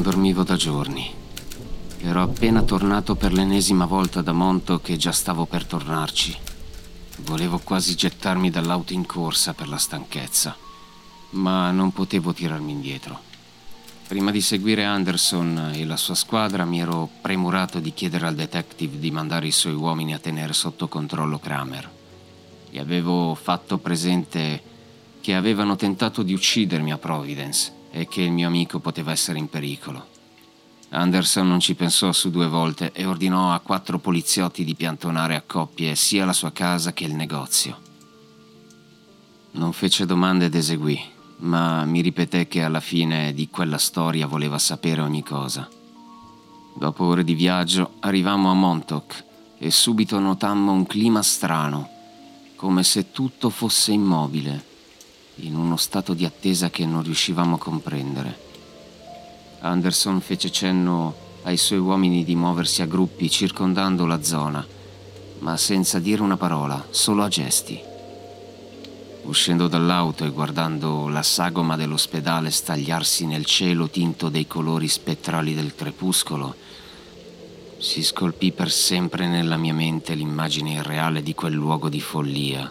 Non dormivo da giorni. Ero appena tornato per l'ennesima volta da Monto che già stavo per tornarci. Volevo quasi gettarmi dall'auto in corsa per la stanchezza, ma non potevo tirarmi indietro. Prima di seguire Anderson e la sua squadra mi ero premurato di chiedere al detective di mandare i suoi uomini a tenere sotto controllo Kramer. Gli avevo fatto presente che avevano tentato di uccidermi a Providence e che il mio amico poteva essere in pericolo. Anderson non ci pensò su due volte e ordinò a quattro poliziotti di piantonare a coppie sia la sua casa che il negozio. Non fece domande ed eseguì, ma mi ripeté che alla fine di quella storia voleva sapere ogni cosa. Dopo ore di viaggio arrivammo a Montauk e subito notammo un clima strano, come se tutto fosse immobile in uno stato di attesa che non riuscivamo a comprendere. Anderson fece cenno ai suoi uomini di muoversi a gruppi circondando la zona, ma senza dire una parola, solo a gesti. Uscendo dall'auto e guardando la sagoma dell'ospedale stagliarsi nel cielo tinto dei colori spettrali del crepuscolo, si scolpì per sempre nella mia mente l'immagine irreale di quel luogo di follia,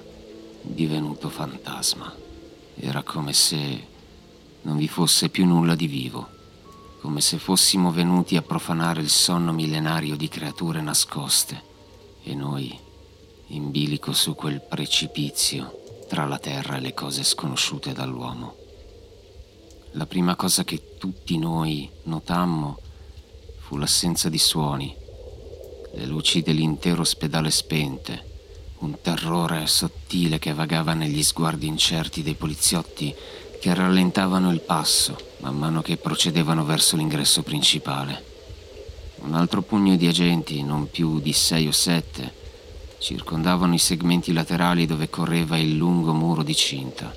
divenuto fantasma. Era come se non vi fosse più nulla di vivo, come se fossimo venuti a profanare il sonno millenario di creature nascoste e noi in bilico su quel precipizio tra la terra e le cose sconosciute dall'uomo. La prima cosa che tutti noi notammo fu l'assenza di suoni, le luci dell'intero ospedale spente, un terrore sottile che vagava negli sguardi incerti dei poliziotti che rallentavano il passo man mano che procedevano verso l'ingresso principale. Un altro pugno di agenti, non più di sei o sette, circondavano i segmenti laterali dove correva il lungo muro di cinta.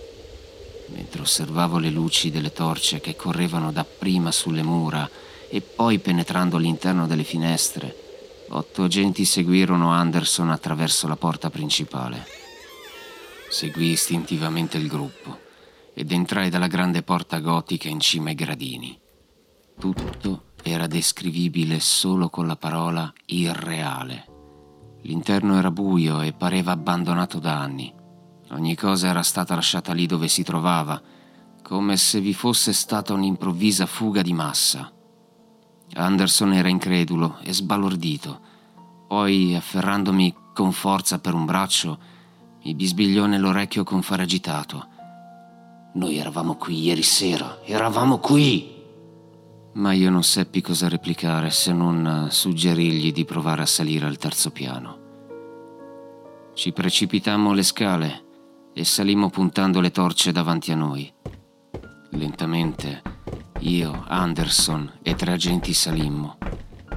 Mentre osservavo le luci delle torce che correvano dapprima sulle mura e poi penetrando all'interno delle finestre, Otto agenti seguirono Anderson attraverso la porta principale. Seguì istintivamente il gruppo ed entrai dalla grande porta gotica in cima ai gradini. Tutto era descrivibile solo con la parola irreale. L'interno era buio e pareva abbandonato da anni. Ogni cosa era stata lasciata lì dove si trovava, come se vi fosse stata un'improvvisa fuga di massa. Anderson era incredulo e sbalordito. Poi, afferrandomi con forza per un braccio, mi bisbigliò nell'orecchio con fare agitato. Noi eravamo qui ieri sera, eravamo qui! Ma io non seppi cosa replicare se non suggerirgli di provare a salire al terzo piano. Ci precipitammo le scale e salimmo puntando le torce davanti a noi. Lentamente io, Anderson e tre agenti salimmo,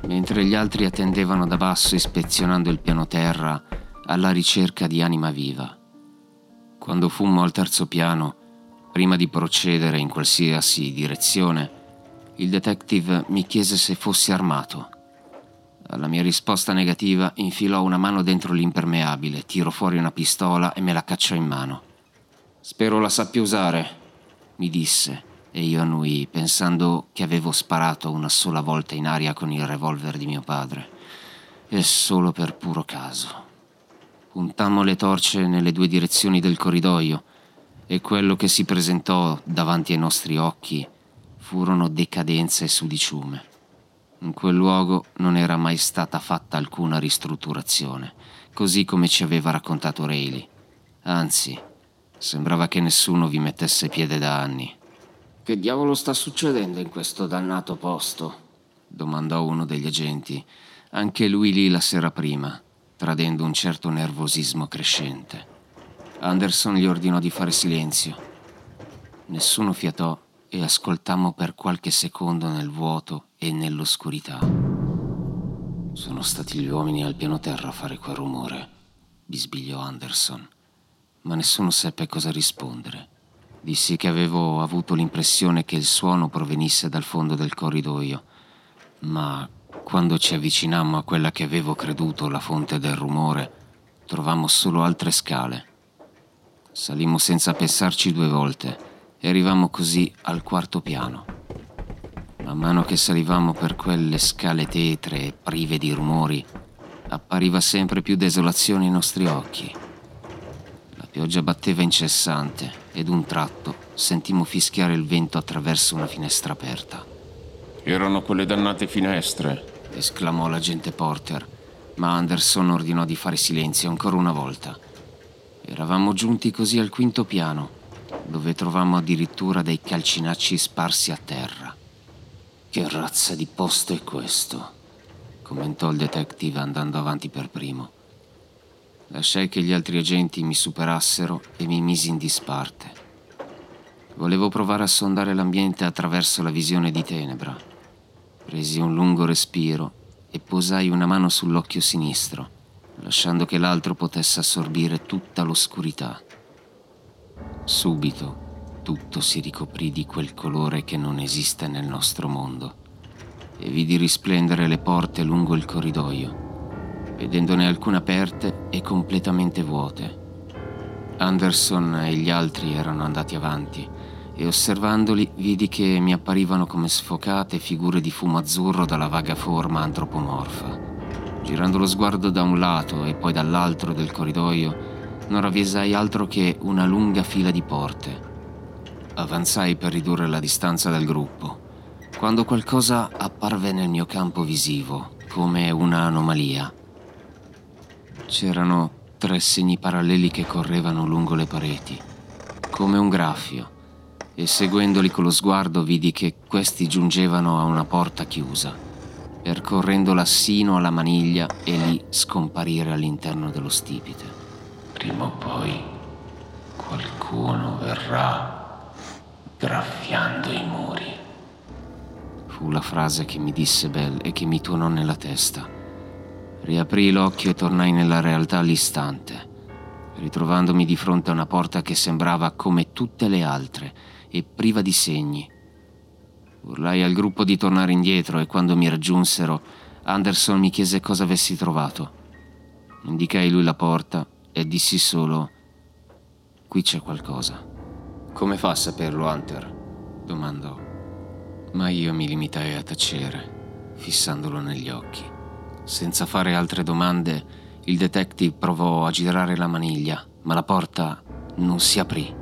mentre gli altri attendevano da basso ispezionando il piano terra alla ricerca di anima viva. Quando fummo al terzo piano, prima di procedere in qualsiasi direzione, il detective mi chiese se fossi armato. Alla mia risposta negativa infilò una mano dentro l'impermeabile, tirò fuori una pistola e me la cacciò in mano. Spero la sappia usare, mi disse e io annui pensando che avevo sparato una sola volta in aria con il revolver di mio padre. E solo per puro caso. Puntammo le torce nelle due direzioni del corridoio e quello che si presentò davanti ai nostri occhi furono decadenza e sudiciume. In quel luogo non era mai stata fatta alcuna ristrutturazione, così come ci aveva raccontato Rayleigh. Anzi, Sembrava che nessuno vi mettesse piede da anni. Che diavolo sta succedendo in questo dannato posto? domandò uno degli agenti, anche lui lì la sera prima, tradendo un certo nervosismo crescente. Anderson gli ordinò di fare silenzio. Nessuno fiatò e ascoltammo per qualche secondo nel vuoto e nell'oscurità. Sono stati gli uomini al piano terra a fare quel rumore, bisbigliò Anderson, ma nessuno seppe cosa rispondere. Dissi che avevo avuto l'impressione che il suono provenisse dal fondo del corridoio, ma quando ci avvicinammo a quella che avevo creduto la fonte del rumore, trovammo solo altre scale. Salimmo senza pensarci due volte e arrivammo così al quarto piano. Man mano che salivamo per quelle scale tetre e prive di rumori, appariva sempre più desolazione ai nostri occhi. La pioggia batteva incessante ed un tratto sentimmo fischiare il vento attraverso una finestra aperta. Erano quelle dannate finestre, esclamò l'agente Porter, ma Anderson ordinò di fare silenzio ancora una volta. Eravamo giunti così al quinto piano dove trovammo addirittura dei calcinacci sparsi a terra. Che razza di posto è questo? commentò il detective andando avanti per primo. Lasciai che gli altri agenti mi superassero e mi misi in disparte. Volevo provare a sondare l'ambiente attraverso la visione di tenebra. Presi un lungo respiro e posai una mano sull'occhio sinistro, lasciando che l'altro potesse assorbire tutta l'oscurità. Subito tutto si ricoprì di quel colore che non esiste nel nostro mondo e vidi risplendere le porte lungo il corridoio, vedendone alcune aperte e completamente vuote. Anderson e gli altri erano andati avanti e osservandoli vidi che mi apparivano come sfocate figure di fumo azzurro dalla vaga forma antropomorfa. Girando lo sguardo da un lato e poi dall'altro del corridoio, non ravvisai altro che una lunga fila di porte. Avanzai per ridurre la distanza dal gruppo, quando qualcosa apparve nel mio campo visivo, come un'anomalia. C'erano tre segni paralleli che correvano lungo le pareti, come un graffio, e seguendoli con lo sguardo vidi che questi giungevano a una porta chiusa, percorrendola sino alla maniglia e lì scomparire all'interno dello stipite prima o poi qualcuno verrà graffiando i muri. Fu la frase che mi disse Bell e che mi tuonò nella testa. Riaprii l'occhio e tornai nella realtà all'istante, ritrovandomi di fronte a una porta che sembrava come tutte le altre e priva di segni. Urlai al gruppo di tornare indietro e quando mi raggiunsero, Anderson mi chiese cosa avessi trovato. Indicai lui la porta e dissi solo, qui c'è qualcosa. Come fa a saperlo, Hunter? domandò. Ma io mi limitai a tacere, fissandolo negli occhi. Senza fare altre domande, il detective provò a girare la maniglia, ma la porta non si aprì.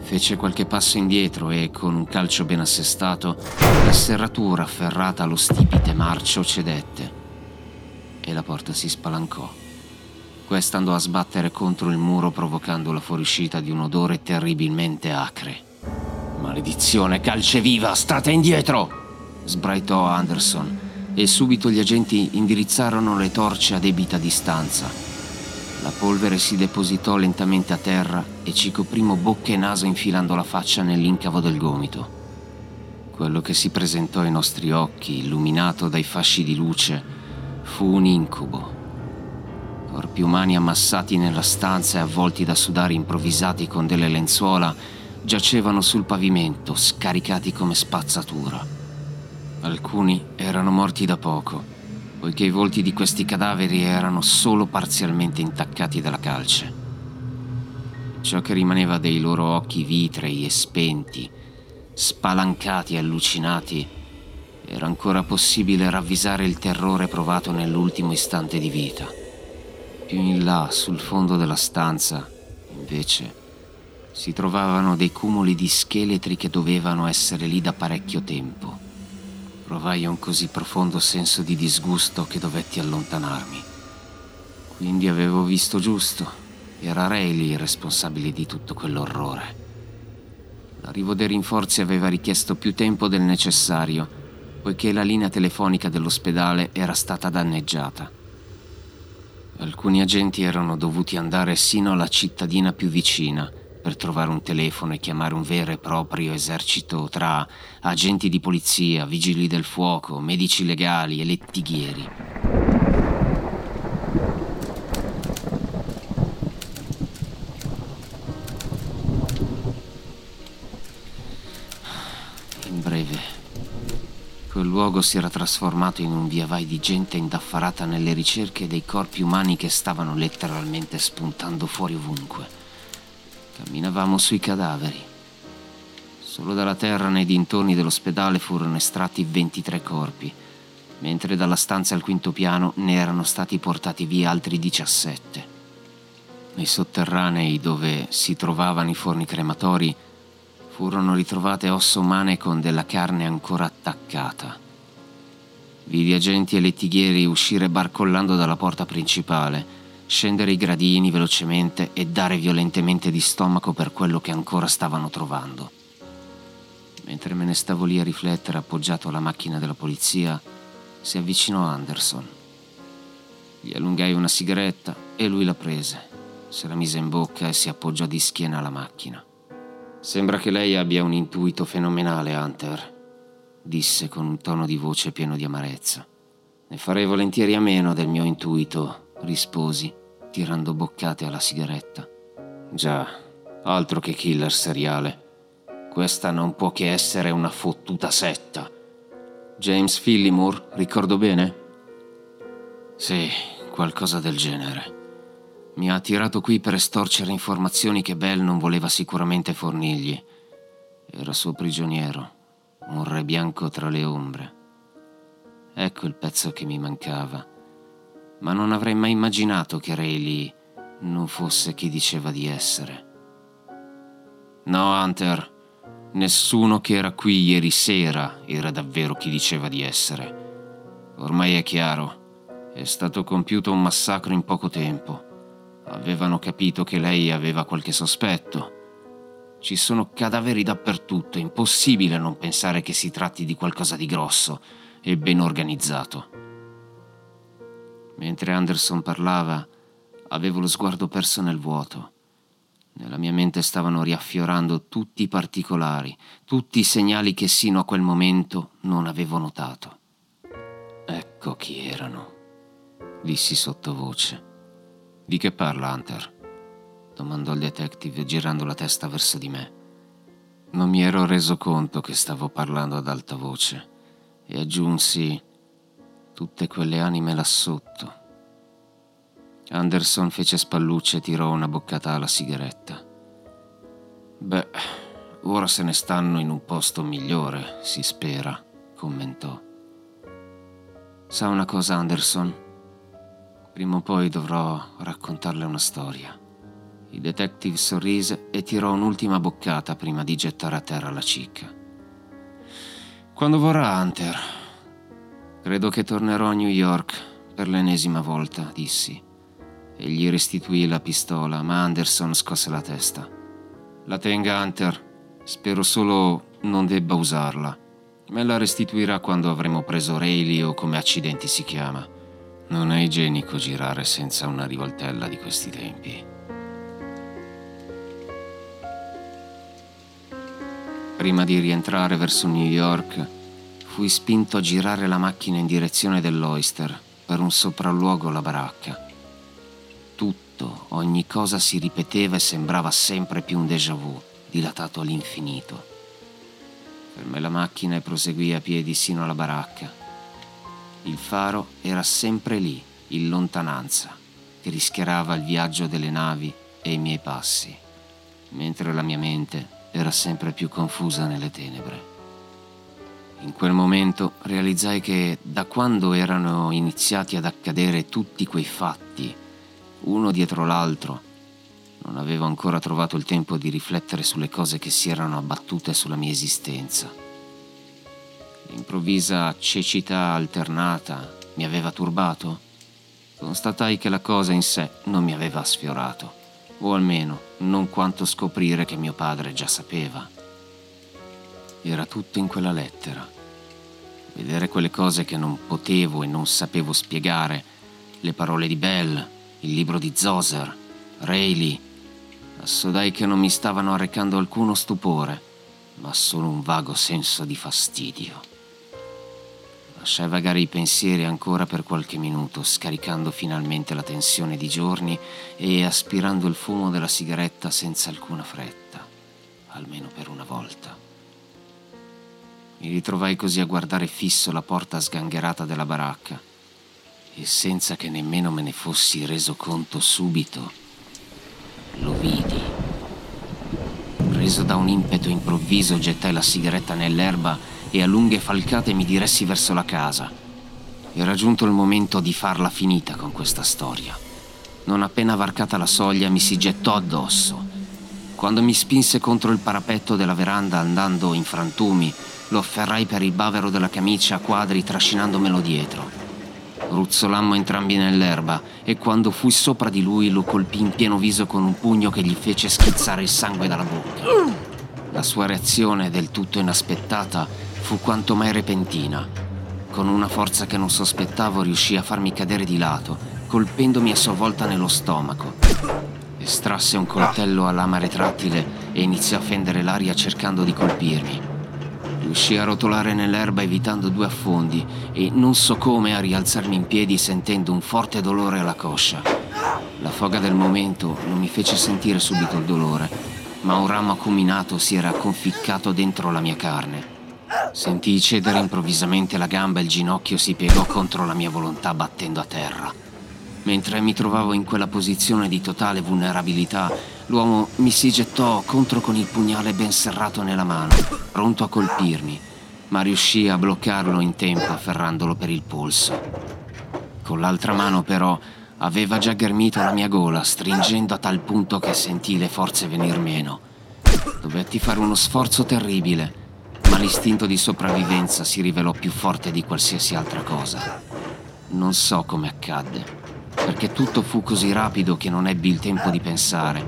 Fece qualche passo indietro e, con un calcio ben assestato, la serratura afferrata allo stipite marcio cedette e la porta si spalancò. Questa andò a sbattere contro il muro provocando la fuoriuscita di un odore terribilmente acre. Maledizione, calce viva, state indietro! sbraitò Anderson e subito gli agenti indirizzarono le torce a debita distanza. La polvere si depositò lentamente a terra e ci coprimo bocca e naso infilando la faccia nell'incavo del gomito. Quello che si presentò ai nostri occhi, illuminato dai fasci di luce, fu un incubo corpi umani ammassati nella stanza e avvolti da sudari improvvisati con delle lenzuola giacevano sul pavimento, scaricati come spazzatura. Alcuni erano morti da poco, poiché i volti di questi cadaveri erano solo parzialmente intaccati dalla calce. Ciò che rimaneva dei loro occhi vitrei e spenti, spalancati e allucinati, era ancora possibile ravvisare il terrore provato nell'ultimo istante di vita. Più in là, sul fondo della stanza, invece, si trovavano dei cumuli di scheletri che dovevano essere lì da parecchio tempo. Provai un così profondo senso di disgusto che dovetti allontanarmi. Quindi avevo visto giusto. Era Rayleigh il responsabile di tutto quell'orrore. L'arrivo dei rinforzi aveva richiesto più tempo del necessario, poiché la linea telefonica dell'ospedale era stata danneggiata. Alcuni agenti erano dovuti andare sino alla cittadina più vicina per trovare un telefono e chiamare un vero e proprio esercito tra agenti di polizia, vigili del fuoco, medici legali e lettighieri. In breve, quel luogo si era trasformato in un via vai di gente indaffarata nelle ricerche dei corpi umani che stavano letteralmente spuntando fuori ovunque. Camminavamo sui cadaveri. Solo dalla terra nei dintorni dell'ospedale furono estratti 23 corpi, mentre dalla stanza al quinto piano ne erano stati portati via altri 17. Nei sotterranei dove si trovavano i forni crematori furono ritrovate ossa umane con della carne ancora attaccata. Vidi agenti e lettighieri uscire barcollando dalla porta principale, scendere i gradini velocemente e dare violentemente di stomaco per quello che ancora stavano trovando. Mentre me ne stavo lì a riflettere appoggiato alla macchina della polizia, si avvicinò Anderson. Gli allungai una sigaretta e lui la prese, se la mise in bocca e si appoggiò di schiena alla macchina. Sembra che lei abbia un intuito fenomenale, Hunter, disse con un tono di voce pieno di amarezza. Ne farei volentieri a meno del mio intuito, risposi, tirando boccate alla sigaretta. Già, altro che killer seriale. Questa non può che essere una fottuta setta. James Fillimore, ricordo bene? Sì, qualcosa del genere. Mi ha attirato qui per estorcere informazioni che Bell non voleva sicuramente fornirgli. Era suo prigioniero, un re bianco tra le ombre. Ecco il pezzo che mi mancava. Ma non avrei mai immaginato che Rayleigh non fosse chi diceva di essere. No, Hunter, nessuno che era qui ieri sera era davvero chi diceva di essere. Ormai è chiaro, è stato compiuto un massacro in poco tempo. Avevano capito che lei aveva qualche sospetto. Ci sono cadaveri dappertutto, è impossibile non pensare che si tratti di qualcosa di grosso e ben organizzato. Mentre Anderson parlava, avevo lo sguardo perso nel vuoto. Nella mia mente stavano riaffiorando tutti i particolari, tutti i segnali che sino a quel momento non avevo notato. Ecco chi erano, dissi sottovoce. Di che parla Hunter? domandò il detective girando la testa verso di me. Non mi ero reso conto che stavo parlando ad alta voce e aggiunsi tutte quelle anime là sotto. Anderson fece spallucce e tirò una boccata alla sigaretta. Beh, ora se ne stanno in un posto migliore, si spera, commentò. Sa una cosa, Anderson? Prima o poi dovrò raccontarle una storia. Il detective sorrise e tirò un'ultima boccata prima di gettare a terra la cicca. Quando vorrà Hunter. Credo che tornerò a New York per l'ennesima volta, dissi. E gli restituì la pistola, ma Anderson scosse la testa. La tenga Hunter. Spero solo non debba usarla. Me la restituirà quando avremo preso Rayleigh o come accidenti si chiama. Non è igienico girare senza una rivoltella di questi tempi. Prima di rientrare verso New York, fui spinto a girare la macchina in direzione dell'Oyster per un sopralluogo alla baracca. Tutto, ogni cosa si ripeteva e sembrava sempre più un déjà vu, dilatato all'infinito. Fermai la macchina e proseguì a piedi sino alla baracca il faro era sempre lì, in lontananza, che rischiarava il viaggio delle navi e i miei passi, mentre la mia mente era sempre più confusa nelle tenebre. In quel momento realizzai che da quando erano iniziati ad accadere tutti quei fatti, uno dietro l'altro, non avevo ancora trovato il tempo di riflettere sulle cose che si erano abbattute sulla mia esistenza L'improvvisa cecità alternata mi aveva turbato. Constatai che la cosa in sé non mi aveva sfiorato. o almeno non quanto scoprire che mio padre già sapeva. Era tutto in quella lettera. Vedere quelle cose che non potevo e non sapevo spiegare, le parole di Bell, il libro di Zoser, Rayleigh, assodai che non mi stavano arrecando alcuno stupore, ma solo un vago senso di fastidio. Lasciai vagare i pensieri ancora per qualche minuto, scaricando finalmente la tensione di giorni e aspirando il fumo della sigaretta senza alcuna fretta, almeno per una volta. Mi ritrovai così a guardare fisso la porta sgangherata della baracca e senza che nemmeno me ne fossi reso conto subito, lo vidi. Preso da un impeto improvviso gettai la sigaretta nell'erba e a lunghe falcate mi diressi verso la casa. Era giunto il momento di farla finita con questa storia. Non appena varcata la soglia mi si gettò addosso. Quando mi spinse contro il parapetto della veranda andando in frantumi, lo afferrai per il bavero della camicia a quadri trascinandomelo dietro. Ruzzolammo entrambi nell'erba e quando fui sopra di lui lo colpì in pieno viso con un pugno che gli fece schizzare il sangue dalla bocca. La sua reazione, del tutto inaspettata, fu quanto mai repentina. Con una forza che non sospettavo riuscì a farmi cadere di lato, colpendomi a sua volta nello stomaco. Estrasse un coltello a lama retrattile e iniziò a fendere l'aria cercando di colpirmi. Riuscì a rotolare nell'erba evitando due affondi e non so come a rialzarmi in piedi sentendo un forte dolore alla coscia. La foga del momento non mi fece sentire subito il dolore, ma un ramo acuminato si era conficcato dentro la mia carne. Sentii cedere improvvisamente la gamba e il ginocchio si piegò contro la mia volontà battendo a terra. Mentre mi trovavo in quella posizione di totale vulnerabilità, l'uomo mi si gettò contro con il pugnale ben serrato nella mano, pronto a colpirmi, ma riuscì a bloccarlo in tempo afferrandolo per il polso. Con l'altra mano però aveva già ghermito la mia gola, stringendo a tal punto che sentii le forze venir meno. Dovetti fare uno sforzo terribile ma l'istinto di sopravvivenza si rivelò più forte di qualsiasi altra cosa. Non so come accadde, perché tutto fu così rapido che non ebbi il tempo di pensare,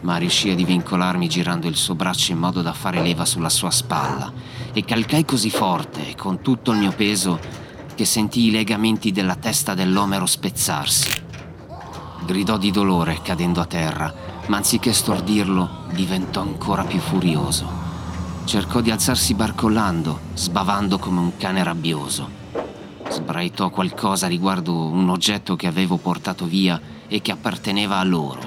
ma riuscì a divincolarmi girando il suo braccio in modo da fare leva sulla sua spalla e calcai così forte, con tutto il mio peso, che sentii i legamenti della testa dell'omero spezzarsi. Gridò di dolore cadendo a terra, ma anziché stordirlo, diventò ancora più furioso. Cercò di alzarsi barcollando, sbavando come un cane rabbioso. Sbraitò qualcosa riguardo un oggetto che avevo portato via e che apparteneva a loro.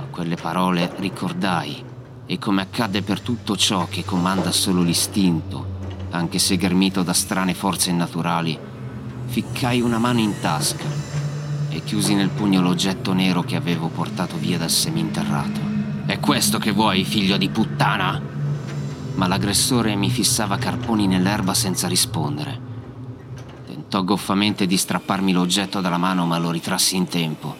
A quelle parole ricordai, e come accadde per tutto ciò che comanda solo l'istinto, anche se ghermito da strane forze innaturali, ficcai una mano in tasca e chiusi nel pugno l'oggetto nero che avevo portato via dal seminterrato. È questo che vuoi, figlio di puttana? ma l'aggressore mi fissava carponi nell'erba senza rispondere. Tentò goffamente di strapparmi l'oggetto dalla mano, ma lo ritrassi in tempo.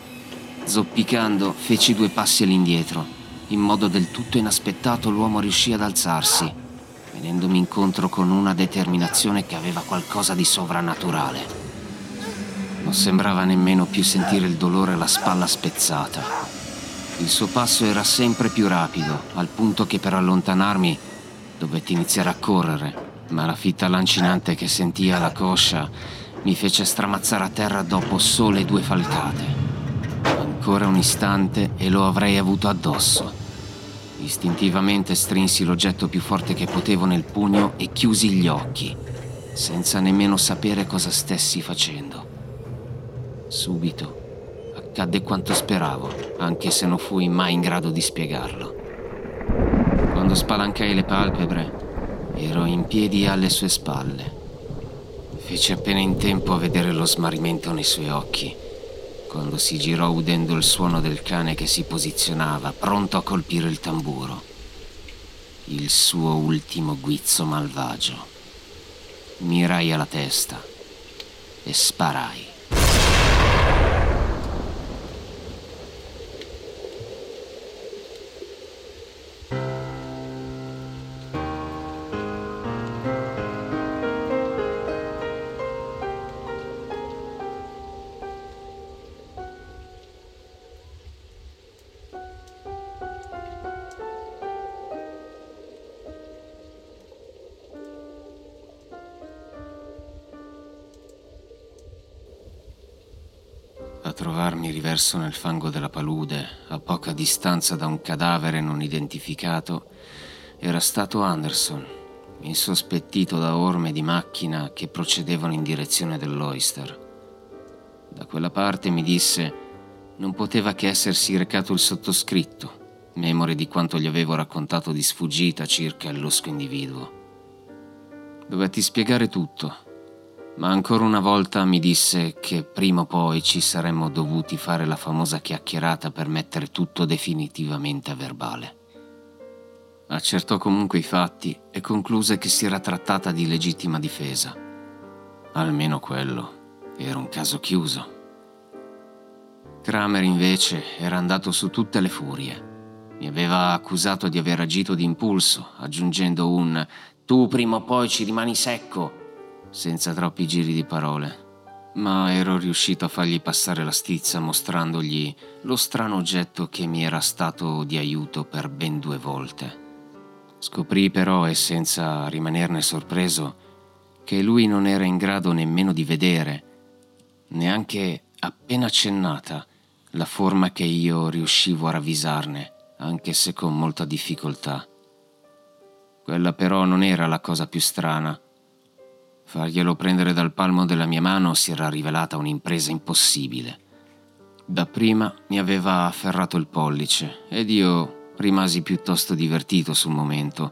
Zoppicando, feci due passi all'indietro. In modo del tutto inaspettato l'uomo riuscì ad alzarsi, venendomi incontro con una determinazione che aveva qualcosa di sovrannaturale. Non sembrava nemmeno più sentire il dolore alla spalla spezzata. Il suo passo era sempre più rapido, al punto che per allontanarmi Dovetti iniziare a correre, ma la fitta lancinante che sentii alla coscia mi fece stramazzare a terra dopo sole due falcate. Ancora un istante e lo avrei avuto addosso. Istintivamente strinsi l'oggetto più forte che potevo nel pugno e chiusi gli occhi, senza nemmeno sapere cosa stessi facendo. Subito accadde quanto speravo, anche se non fui mai in grado di spiegarlo. Quando spalancai le palpebre, ero in piedi alle sue spalle. Feci appena in tempo a vedere lo smarrimento nei suoi occhi, quando si girò udendo il suono del cane che si posizionava, pronto a colpire il tamburo. Il suo ultimo guizzo malvagio. Mirai alla testa e sparai. Trovarmi riverso nel fango della palude, a poca distanza da un cadavere non identificato, era stato Anderson, insospettito da orme di macchina che procedevano in direzione dell'Oyster. Da quella parte mi disse non poteva che essersi recato il sottoscritto, memore di quanto gli avevo raccontato di sfuggita circa il losco individuo. Dovetti spiegare tutto, ma ancora una volta mi disse che prima o poi ci saremmo dovuti fare la famosa chiacchierata per mettere tutto definitivamente a verbale. Accertò comunque i fatti e concluse che si era trattata di legittima difesa. Almeno quello era un caso chiuso. Kramer invece era andato su tutte le furie. Mi aveva accusato di aver agito d'impulso, aggiungendo un tu prima o poi ci rimani secco, senza troppi giri di parole. Ma ero riuscito a fargli passare la stizza mostrandogli lo strano oggetto che mi era stato di aiuto per ben due volte. Scoprì però, e senza rimanerne sorpreso, che lui non era in grado nemmeno di vedere, neanche appena accennata, la forma che io riuscivo a ravvisarne, anche se con molta difficoltà. Quella però non era la cosa più strana. Farglielo prendere dal palmo della mia mano si era rivelata un'impresa impossibile. Dapprima mi aveva afferrato il pollice ed io rimasi piuttosto divertito sul momento,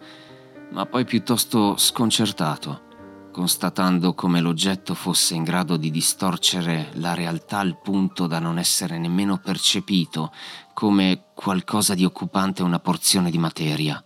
ma poi piuttosto sconcertato, constatando come l'oggetto fosse in grado di distorcere la realtà al punto da non essere nemmeno percepito come qualcosa di occupante una porzione di materia.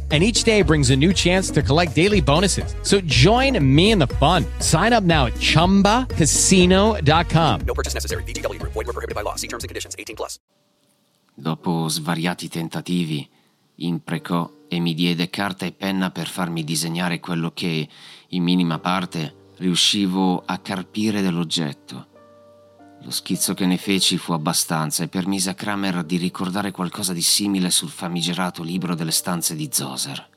and each day brings a new chance to collect daily bonuses. So join me in the fun. Sign up now at ChumbaCasino.com. No purchase necessary. VGW. Void were prohibited by law. See terms and conditions. 18 plus. Dopo svariati tentativi, imprecò e mi diede carta e penna per farmi disegnare quello che, in minima parte, riuscivo a carpire dell'oggetto. Lo schizzo che ne feci fu abbastanza e permise a Kramer di ricordare qualcosa di simile sul famigerato libro delle stanze di Zoser.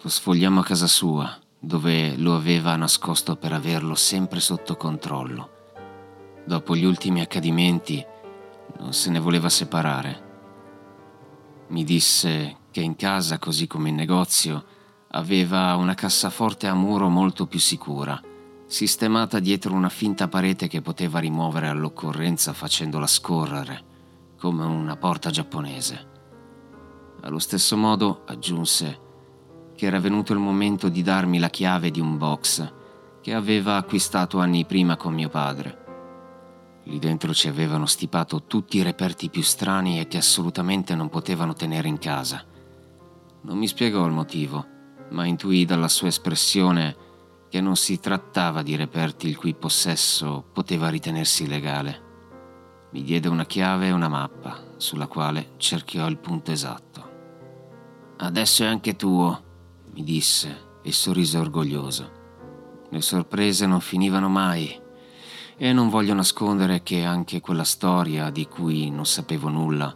Lo sfogliammo a casa sua, dove lo aveva nascosto per averlo sempre sotto controllo. Dopo gli ultimi accadimenti non se ne voleva separare. Mi disse che in casa, così come in negozio, aveva una cassaforte a muro molto più sicura sistemata dietro una finta parete che poteva rimuovere all'occorrenza facendola scorrere, come una porta giapponese. Allo stesso modo aggiunse che era venuto il momento di darmi la chiave di un box che aveva acquistato anni prima con mio padre. Lì dentro ci avevano stipato tutti i reperti più strani e che assolutamente non potevano tenere in casa. Non mi spiegò il motivo, ma intuì dalla sua espressione che non si trattava di reperti il cui possesso poteva ritenersi legale. Mi diede una chiave e una mappa, sulla quale cerchiò il punto esatto. Adesso è anche tuo, mi disse e sorrise orgoglioso. Le sorprese non finivano mai e non voglio nascondere che anche quella storia di cui non sapevo nulla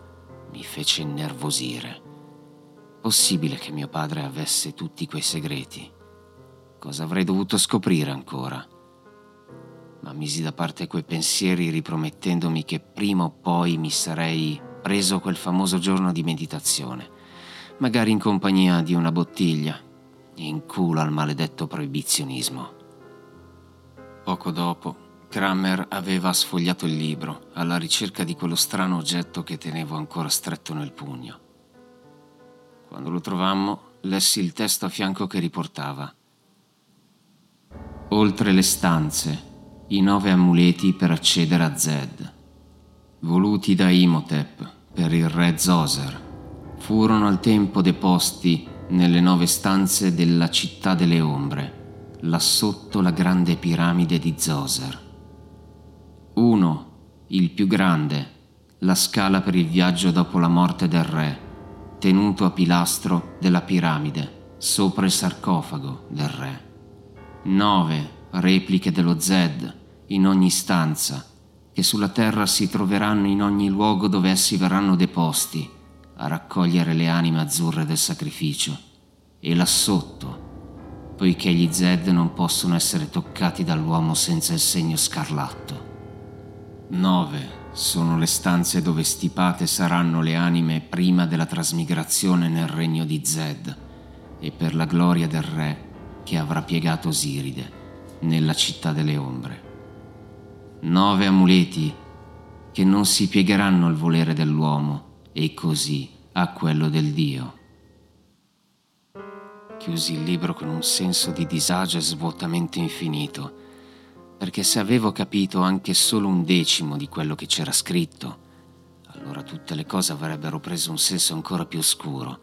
mi fece innervosire. Possibile che mio padre avesse tutti quei segreti Cosa avrei dovuto scoprire ancora? Ma misi da parte quei pensieri ripromettendomi che prima o poi mi sarei preso quel famoso giorno di meditazione, magari in compagnia di una bottiglia, in culo al maledetto proibizionismo. Poco dopo, Kramer aveva sfogliato il libro alla ricerca di quello strano oggetto che tenevo ancora stretto nel pugno. Quando lo trovammo, lessi il testo a fianco che riportava Oltre le stanze, i nove amuleti per accedere a Zed, voluti da Imhotep per il re Zoser, furono al tempo deposti nelle nove stanze della città delle ombre, là sotto la grande piramide di Zoser. Uno, il più grande, la scala per il viaggio dopo la morte del re, tenuto a pilastro della piramide, sopra il sarcofago del re. Nove repliche dello Zed, in ogni stanza, che sulla terra si troveranno in ogni luogo dove essi verranno deposti a raccogliere le anime azzurre del sacrificio. E là sotto, poiché gli Zed non possono essere toccati dall'uomo senza il segno scarlatto. Nove sono le stanze dove stipate saranno le anime prima della trasmigrazione nel regno di Zed e per la gloria del re che avrà piegato Osiride nella città delle ombre nove amuleti che non si piegheranno al volere dell'uomo e così a quello del Dio. Chiusi il libro con un senso di disagio e svuotamento infinito, perché se avevo capito anche solo un decimo di quello che c'era scritto, allora tutte le cose avrebbero preso un senso ancora più oscuro,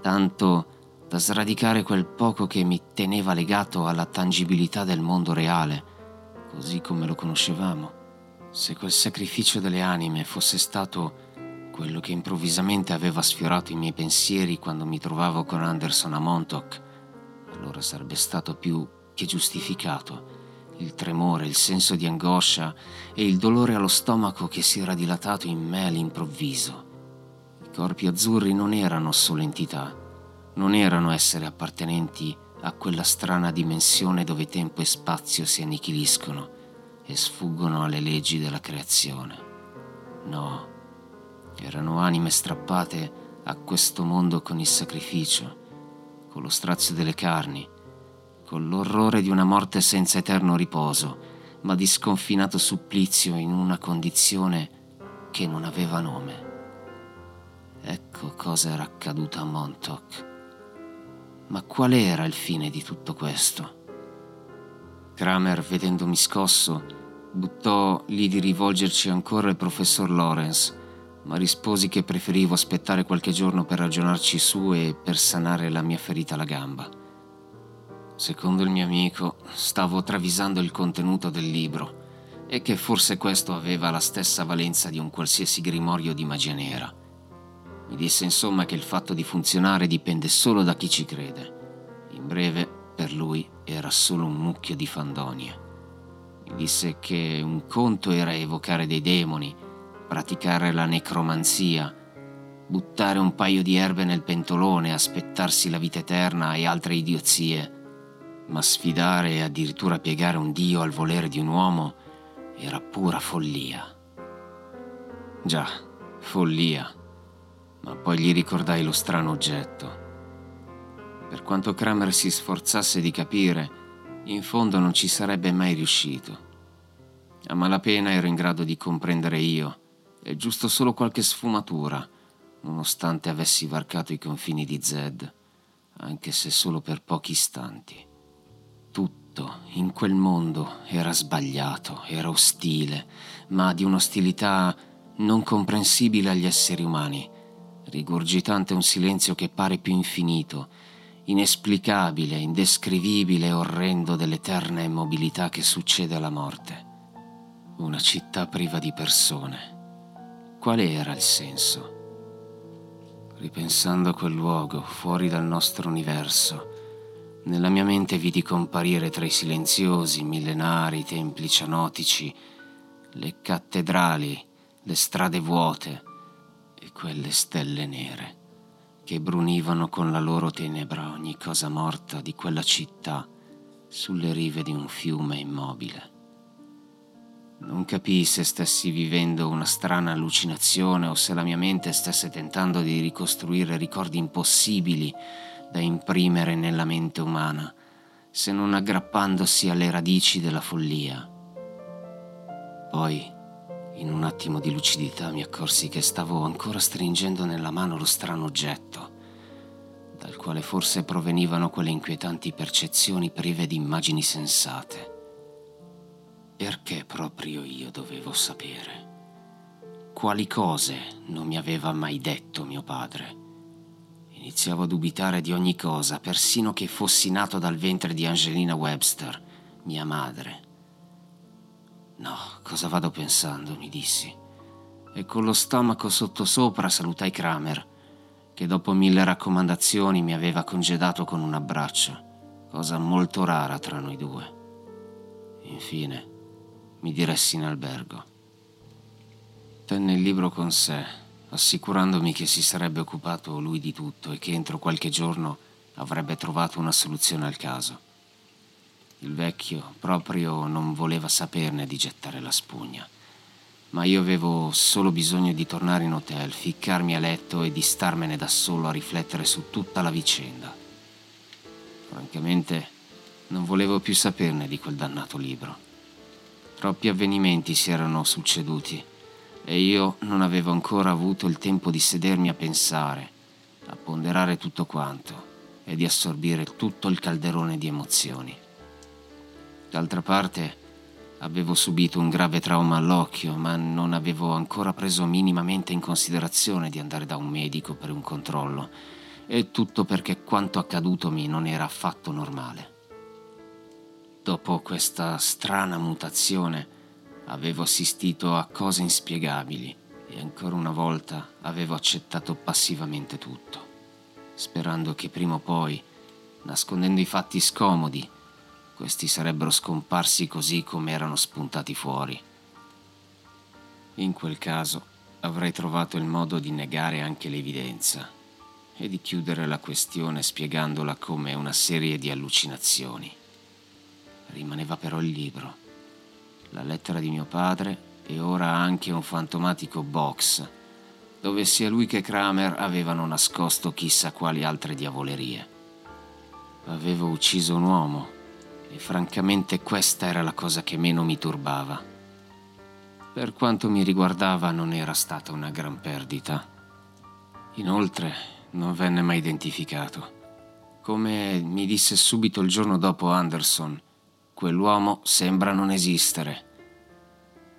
tanto da sradicare quel poco che mi teneva legato alla tangibilità del mondo reale così come lo conoscevamo. Se quel sacrificio delle anime fosse stato quello che improvvisamente aveva sfiorato i miei pensieri quando mi trovavo con Anderson a Montauk, allora sarebbe stato più che giustificato il tremore, il senso di angoscia e il dolore allo stomaco che si era dilatato in me all'improvviso. I corpi azzurri non erano solo entità, non erano esseri appartenenti a quella strana dimensione dove tempo e spazio si annichiliscono e sfuggono alle leggi della creazione. No, erano anime strappate a questo mondo con il sacrificio, con lo strazio delle carni, con l'orrore di una morte senza eterno riposo, ma di sconfinato supplizio in una condizione che non aveva nome. Ecco cosa era accaduto a Montauk. Ma qual era il fine di tutto questo? Kramer, vedendomi scosso, buttò lì di rivolgerci ancora al professor Lawrence, ma risposi che preferivo aspettare qualche giorno per ragionarci su e per sanare la mia ferita alla gamba. Secondo il mio amico, stavo travisando il contenuto del libro e che forse questo aveva la stessa valenza di un qualsiasi grimorio di magia nera. Mi disse insomma che il fatto di funzionare dipende solo da chi ci crede. In breve, per lui era solo un mucchio di fandonie. Mi disse che un conto era evocare dei demoni, praticare la necromanzia, buttare un paio di erbe nel pentolone, aspettarsi la vita eterna e altre idiozie, ma sfidare e addirittura piegare un dio al volere di un uomo era pura follia. Già, follia ma poi gli ricordai lo strano oggetto. Per quanto Kramer si sforzasse di capire, in fondo non ci sarebbe mai riuscito. A malapena ero in grado di comprendere io, e giusto solo qualche sfumatura, nonostante avessi varcato i confini di Zed, anche se solo per pochi istanti. Tutto in quel mondo era sbagliato, era ostile, ma di un'ostilità non comprensibile agli esseri umani rigurgitante un silenzio che pare più infinito, inesplicabile, indescrivibile e orrendo dell'eterna immobilità che succede alla morte. Una città priva di persone. Qual era il senso? Ripensando a quel luogo, fuori dal nostro universo, nella mia mente vidi comparire tra i silenziosi, millenari templi cianotici, le cattedrali, le strade vuote, quelle stelle nere che brunivano con la loro tenebra ogni cosa morta di quella città sulle rive di un fiume immobile. Non capii se stessi vivendo una strana allucinazione o se la mia mente stesse tentando di ricostruire ricordi impossibili da imprimere nella mente umana, se non aggrappandosi alle radici della follia. Poi in un attimo di lucidità mi accorsi che stavo ancora stringendo nella mano lo strano oggetto. dal quale forse provenivano quelle inquietanti percezioni prive di immagini sensate. Perché proprio io dovevo sapere? Quali cose non mi aveva mai detto mio padre? Iniziavo a dubitare di ogni cosa, persino che fossi nato dal ventre di Angelina Webster, mia madre. No, cosa vado pensando? mi dissi. E con lo stomaco sottosopra salutai Kramer, che dopo mille raccomandazioni mi aveva congedato con un abbraccio, cosa molto rara tra noi due. Infine mi diressi in albergo. Tenne il libro con sé, assicurandomi che si sarebbe occupato lui di tutto e che entro qualche giorno avrebbe trovato una soluzione al caso. Il vecchio proprio non voleva saperne di gettare la spugna, ma io avevo solo bisogno di tornare in hotel, ficcarmi a letto e di starmene da solo a riflettere su tutta la vicenda. Francamente, non volevo più saperne di quel dannato libro. Troppi avvenimenti si erano succeduti e io non avevo ancora avuto il tempo di sedermi a pensare, a ponderare tutto quanto e di assorbire tutto il calderone di emozioni. D'altra parte, avevo subito un grave trauma all'occhio, ma non avevo ancora preso minimamente in considerazione di andare da un medico per un controllo, e tutto perché quanto accadutomi non era affatto normale. Dopo questa strana mutazione, avevo assistito a cose inspiegabili e ancora una volta avevo accettato passivamente tutto, sperando che prima o poi, nascondendo i fatti scomodi, questi sarebbero scomparsi così come erano spuntati fuori. In quel caso avrei trovato il modo di negare anche l'evidenza e di chiudere la questione spiegandola come una serie di allucinazioni. Rimaneva però il libro, la lettera di mio padre e ora anche un fantomatico box dove sia lui che Kramer avevano nascosto chissà quali altre diavolerie. Avevo ucciso un uomo e francamente questa era la cosa che meno mi turbava. Per quanto mi riguardava non era stata una gran perdita. Inoltre non venne mai identificato. Come mi disse subito il giorno dopo Anderson, quell'uomo sembra non esistere.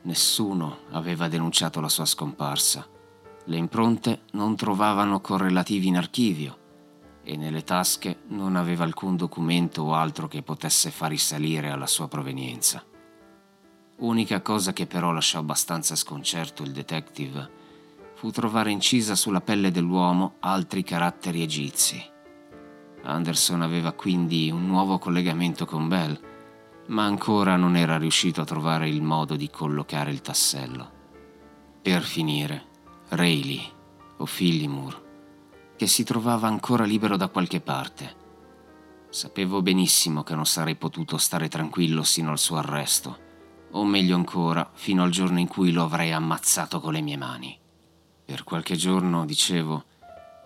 Nessuno aveva denunciato la sua scomparsa. Le impronte non trovavano correlativi in archivio e nelle tasche non aveva alcun documento o altro che potesse far risalire alla sua provenienza. Unica cosa che però lasciò abbastanza sconcerto il detective fu trovare incisa sulla pelle dell'uomo altri caratteri egizi. Anderson aveva quindi un nuovo collegamento con Bell, ma ancora non era riuscito a trovare il modo di collocare il tassello. Per finire, Rayleigh o Fillimore che si trovava ancora libero da qualche parte. Sapevo benissimo che non sarei potuto stare tranquillo sino al suo arresto, o meglio ancora, fino al giorno in cui lo avrei ammazzato con le mie mani. Per qualche giorno, dicevo,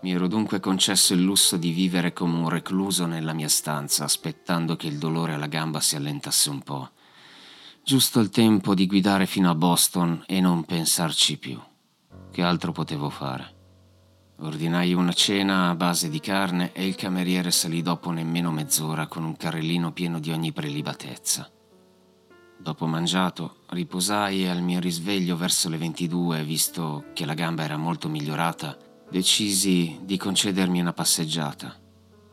mi ero dunque concesso il lusso di vivere come un recluso nella mia stanza, aspettando che il dolore alla gamba si allentasse un po'. Giusto il tempo di guidare fino a Boston e non pensarci più. Che altro potevo fare? Ordinai una cena a base di carne e il cameriere salì dopo nemmeno mezz'ora con un carrellino pieno di ogni prelibatezza. Dopo mangiato, riposai e al mio risveglio verso le 22, visto che la gamba era molto migliorata, decisi di concedermi una passeggiata.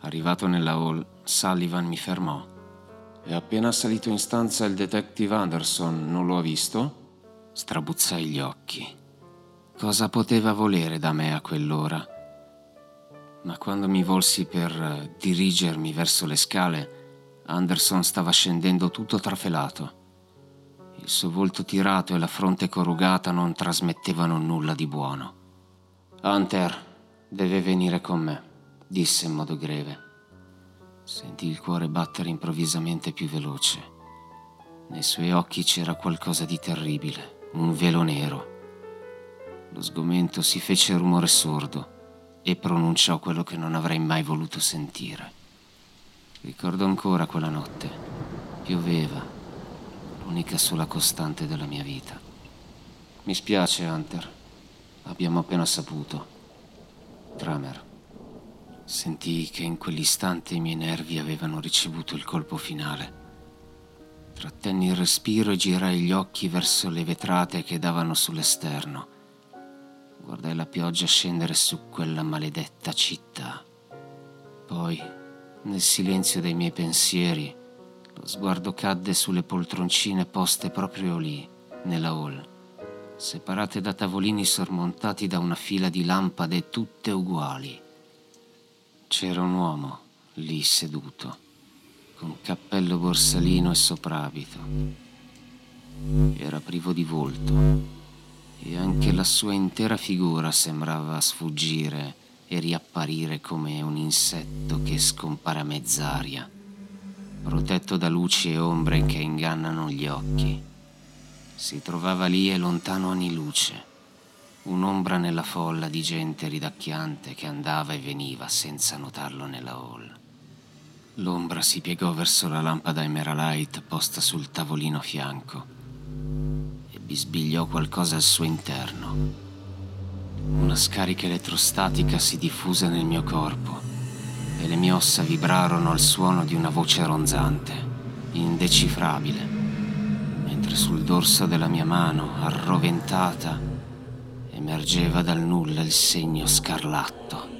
Arrivato nella hall, Sullivan mi fermò. E appena salito in stanza il detective Anderson non lo ha visto? Strabuzzai gli occhi. Cosa poteva volere da me a quell'ora? Ma quando mi volsi per eh, dirigermi verso le scale, Anderson stava scendendo tutto trafelato. Il suo volto tirato e la fronte corrugata non trasmettevano nulla di buono. Hunter deve venire con me, disse in modo greve. Sentì il cuore battere improvvisamente più veloce. Nei suoi occhi c'era qualcosa di terribile, un velo nero lo sgomento si fece rumore sordo e pronunciò quello che non avrei mai voluto sentire. Ricordo ancora quella notte. Pioveva, l'unica sola costante della mia vita. Mi spiace, Hunter. Abbiamo appena saputo. Tramer. Sentii che in quell'istante i miei nervi avevano ricevuto il colpo finale. Trattenni il respiro e girai gli occhi verso le vetrate che davano sull'esterno. Guardai la pioggia scendere su quella maledetta città. Poi, nel silenzio dei miei pensieri, lo sguardo cadde sulle poltroncine poste proprio lì, nella hall, separate da tavolini sormontati da una fila di lampade tutte uguali. C'era un uomo lì seduto, con cappello borsalino e soprabito. Era privo di volto e anche la sua intera figura sembrava sfuggire e riapparire come un insetto che scompare a mezz'aria, protetto da luci e ombre che ingannano gli occhi. Si trovava lì e lontano anni luce un'ombra nella folla di gente ridacchiante che andava e veniva senza notarlo nella hall. L'ombra si piegò verso la lampada Emeralite posta sul tavolino a fianco bisbigliò qualcosa al suo interno. Una scarica elettrostatica si diffuse nel mio corpo e le mie ossa vibrarono al suono di una voce ronzante, indecifrabile, mentre sul dorso della mia mano, arroventata, emergeva dal nulla il segno scarlatto.